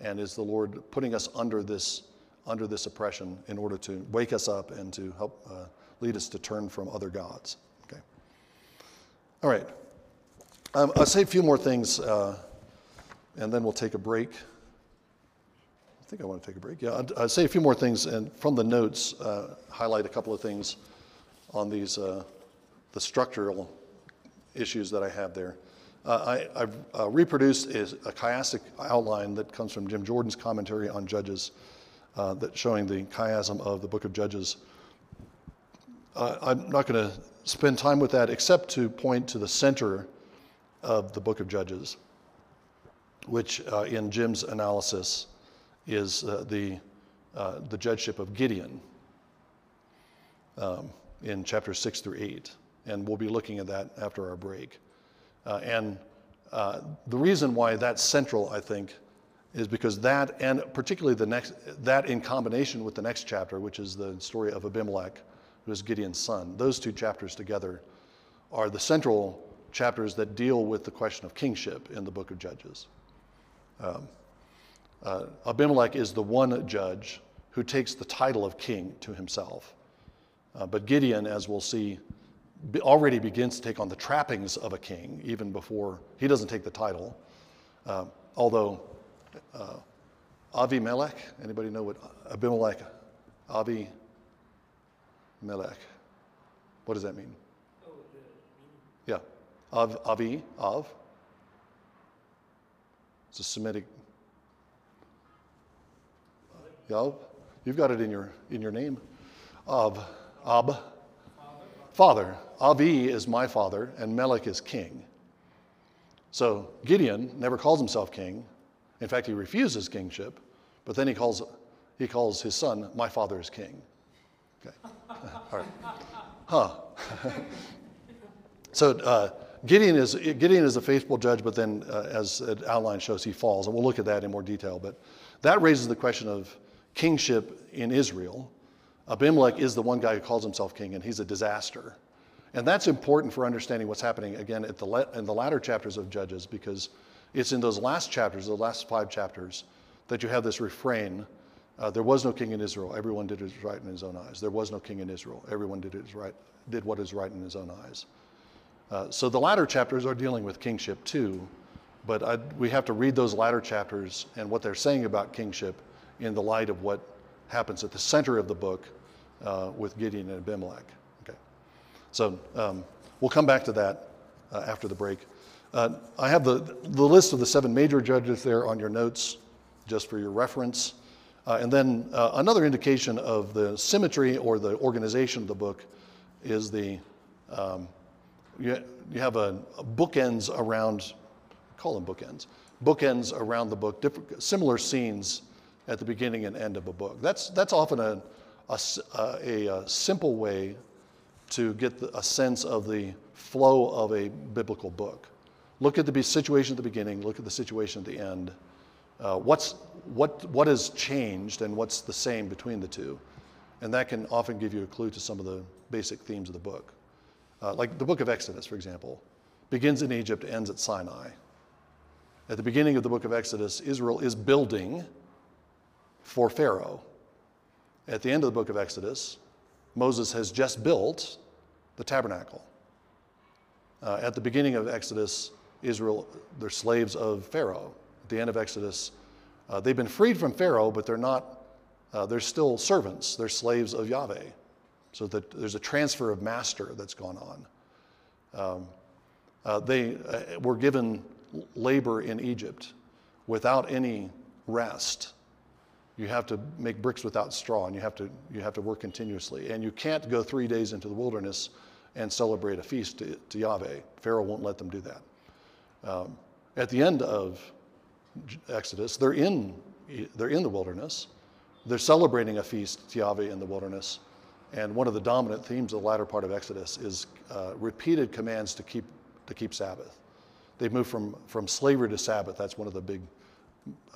And is the Lord putting us under this under this oppression in order to wake us up and to help uh, lead us to turn from other gods. Okay. All right. Um, I'll say a few more things, uh, and then we'll take a break. I think I want to take a break. Yeah, I'll, I'll say a few more things, and from the notes, uh, highlight a couple of things on these uh, the structural issues that I have there. Uh, I, have uh, reproduced a, a chiastic outline that comes from Jim Jordan's commentary on Judges uh, that showing the chiasm of the book of Judges. Uh, I'm not going to spend time with that except to point to the center of the book of Judges, which uh, in Jim's analysis is uh, the, uh, the judgeship of Gideon um, in chapters 6 through 8. And we'll be looking at that after our break. Uh, and the reason why that's central, I think, is because that, and particularly the next, that in combination with the next chapter, which is the story of Abimelech, who is Gideon's son, those two chapters together are the central chapters that deal with the question of kingship in the book of Judges. Um, uh, Abimelech is the one judge who takes the title of king to himself. Uh, but Gideon, as we'll see, be, already begins to take on the trappings of a king, even before he doesn't take the title. Uh, although uh, Avimelech. Anybody know what Abimelech, Avi Melech? What does that mean? Yeah, Av, Avi, Av. It's a Semitic. Yav. You've got it in your in your name. Av, Ab. Father. Avi is my father, and Melech is king. So Gideon never calls himself king. In fact, he refuses kingship, but then he calls, he calls his son, My father is king. Okay. <laughs> All right. Huh. <laughs> so uh, Gideon, is, Gideon is a faithful judge, but then, uh, as the outline shows, he falls. And we'll look at that in more detail. But that raises the question of kingship in Israel. Abimelech is the one guy who calls himself king, and he's a disaster. And that's important for understanding what's happening, again, at the, in the latter chapters of Judges, because it's in those last chapters, the last five chapters, that you have this refrain uh, there was no king in Israel. Everyone did what was right in his own eyes. There was no king in Israel. Everyone did, it right, did what is right in his own eyes. Uh, so the latter chapters are dealing with kingship too, but I, we have to read those latter chapters and what they're saying about kingship in the light of what happens at the center of the book uh, with Gideon and Abimelech. Okay, so um, we'll come back to that uh, after the break. Uh, I have the, the list of the seven major judges there on your notes, just for your reference. Uh, and then uh, another indication of the symmetry or the organization of the book is the, um, you, you have a, a, bookends around, call them bookends, bookends around the book, similar scenes at the beginning and end of a book. That's, that's often a, a, a, a simple way to get the, a sense of the flow of a biblical book. Look at the situation at the beginning, look at the situation at the end. Uh, what's, what, what has changed and what's the same between the two? And that can often give you a clue to some of the basic themes of the book. Uh, like the book of Exodus, for example, begins in Egypt, ends at Sinai. At the beginning of the book of Exodus, Israel is building for Pharaoh. At the end of the book of Exodus, Moses has just built the tabernacle. Uh, at the beginning of Exodus, Israel, they're slaves of Pharaoh. At the end of Exodus, uh, they've been freed from Pharaoh, but they're not, uh, they're still servants. They're slaves of Yahweh. So that there's a transfer of master that's gone on. Um, uh, they uh, were given labor in Egypt without any rest. You have to make bricks without straw, and you have to, you have to work continuously. And you can't go three days into the wilderness and celebrate a feast to, to Yahweh. Pharaoh won't let them do that. Um, at the end of Exodus, they're in, they're in the wilderness. They're celebrating a feast Yahweh in the wilderness. And one of the dominant themes of the latter part of Exodus is uh, repeated commands to keep, to keep Sabbath. They've moved from, from slavery to Sabbath. That's one of the big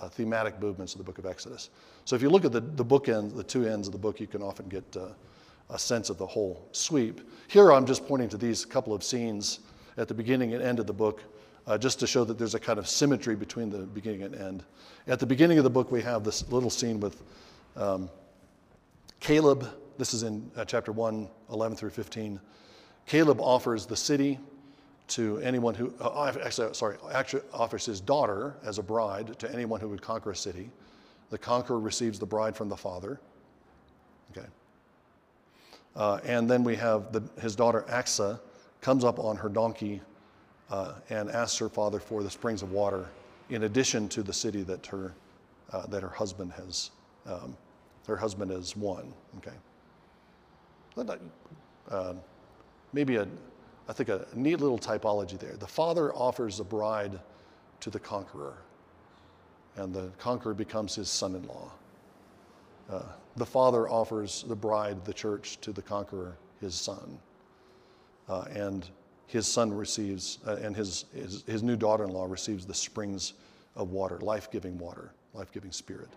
uh, thematic movements of the book of Exodus. So if you look at the, the book end, the two ends of the book, you can often get uh, a sense of the whole sweep. Here I'm just pointing to these couple of scenes at the beginning and end of the book, uh, just to show that there's a kind of symmetry between the beginning and end. At the beginning of the book, we have this little scene with um, Caleb. This is in uh, chapter 1, 11 through 15. Caleb offers the city to anyone who, uh, actually, sorry, actually offers his daughter as a bride to anyone who would conquer a city. The conqueror receives the bride from the father. Okay. Uh, and then we have the, his daughter Achsah comes up on her donkey uh, and asks her father for the springs of water, in addition to the city that her uh, that her husband has um, her husband has won. Okay. Uh, maybe a I think a neat little typology there. The father offers the bride to the conqueror, and the conqueror becomes his son-in-law. Uh, the father offers the bride, the church, to the conqueror, his son. Uh, and his son receives, uh, and his, his, his new daughter in law receives the springs of water, life giving water, life giving spirit.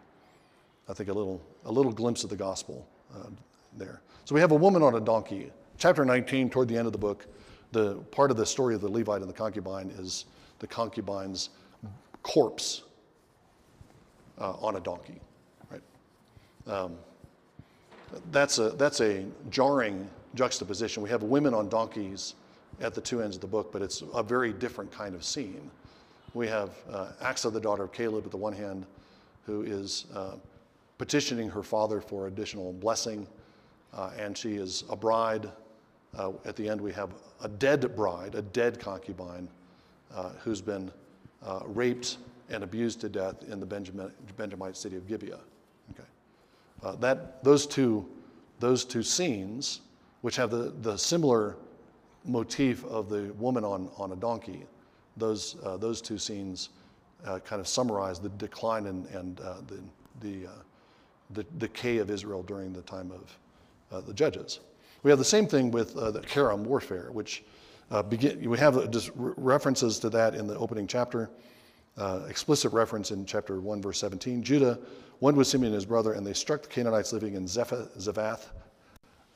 I think a little, a little glimpse of the gospel uh, there. So we have a woman on a donkey. Chapter 19, toward the end of the book, the part of the story of the Levite and the concubine is the concubine's corpse uh, on a donkey, right? Um, that's a, that's a jarring juxtaposition. We have women on donkeys at the two ends of the book, but it's a very different kind of scene. We have uh, Achsah, the daughter of Caleb, at the one hand, who is uh, petitioning her father for additional blessing, uh, and she is a bride. Uh, at the end, we have a dead bride, a dead concubine, uh, who's been uh, raped and abused to death in the Benjamin, Benjamite city of Gibeah. Okay. That, those, two, those two scenes, which have the, the similar motif of the woman on, on a donkey, those, uh, those two scenes uh, kind of summarize the decline and, and uh, the, the, uh, the decay of Israel during the time of uh, the judges. We have the same thing with the Karam warfare, which begin, we have just references to that in the opening chapter. Uh, explicit reference in chapter 1, verse 17. Judah went with Simeon and his brother, and they struck the Canaanites living in Zephath,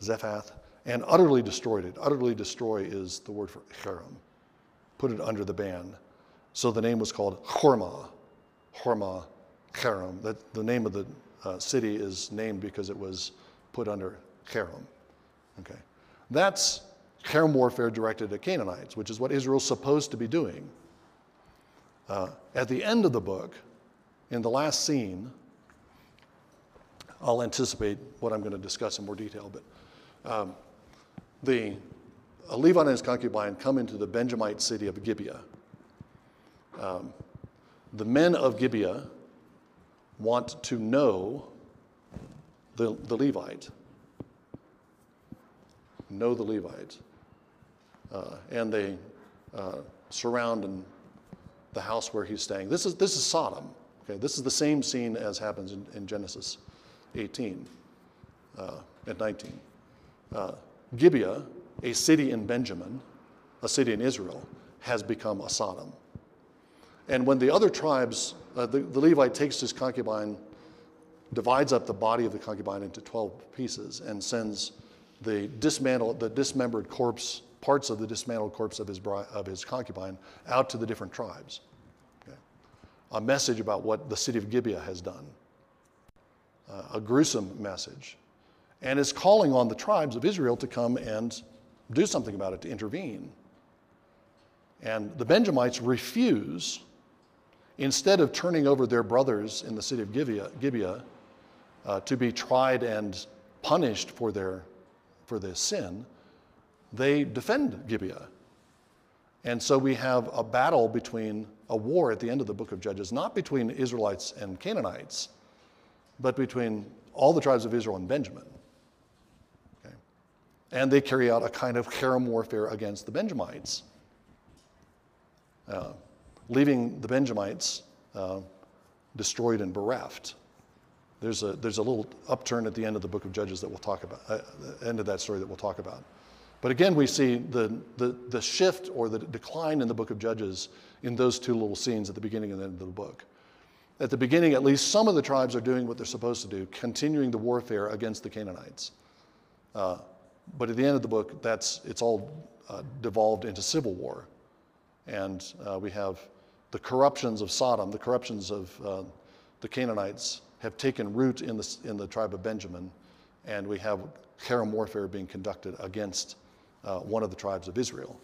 Zephath and utterly destroyed it. Utterly destroy is the word for Haram. Put it under the ban. So the name was called Hormah. Hormah, Haram. That the name of the uh, city is named because it was put under Haram. Okay. That's Haram warfare directed at Canaanites, which is what Israel's supposed to be doing. Uh, at the end of the book, in the last scene, I'll anticipate what I'm going to discuss in more detail, but um, the uh, Levi and his concubine come into the Benjamite city of Gibeah. Um, the men of Gibeah want to know the, the Levite, know the Levite, uh, and they uh, surround the house where he's staying. This is, this is Sodom. Okay, this is the same scene as happens in, in Genesis 18 uh, and 19. Gibeah, a city in Benjamin, a city in Israel, has become a Sodom. And when the other tribes, uh, the, the Levite takes his concubine, divides up the body of the concubine into 12 pieces, and sends the dismantled, the dismembered corpse parts of the dismantled corpse of his, of his concubine out to the different tribes. Okay? A message about what the city of Gibeah has done, uh, a gruesome message. And is calling on the tribes of Israel to come and do something about it, to intervene. And the Benjamites refuse, instead of turning over their brothers in the city of Gibeah, Gibeah uh, to be tried and punished for their, for their sin, they defend Gibeah. And so we have a battle between a war at the end of the book of Judges, not between Israelites and Canaanites, but between all the tribes of Israel and Benjamin. And they carry out a kind of herem warfare against the Benjamites, uh, leaving the Benjamites uh, destroyed and bereft. There's a, there's a little upturn at the end of the book of Judges that we'll talk about, uh, end of that story that we'll talk about. But again, we see the, the, the shift or the decline in the book of Judges in those two little scenes at the beginning and the end of the book. At the beginning, at least some of the tribes are doing what they're supposed to do, continuing the warfare against the Canaanites. Uh, but at the end of the book, that's, it's all uh, devolved into civil war. And uh, we have the corruptions of Sodom, the corruptions of uh, the Canaanites have taken root in the, in the tribe of Benjamin, and we have herem warfare being conducted against uh, one of the tribes of Israel.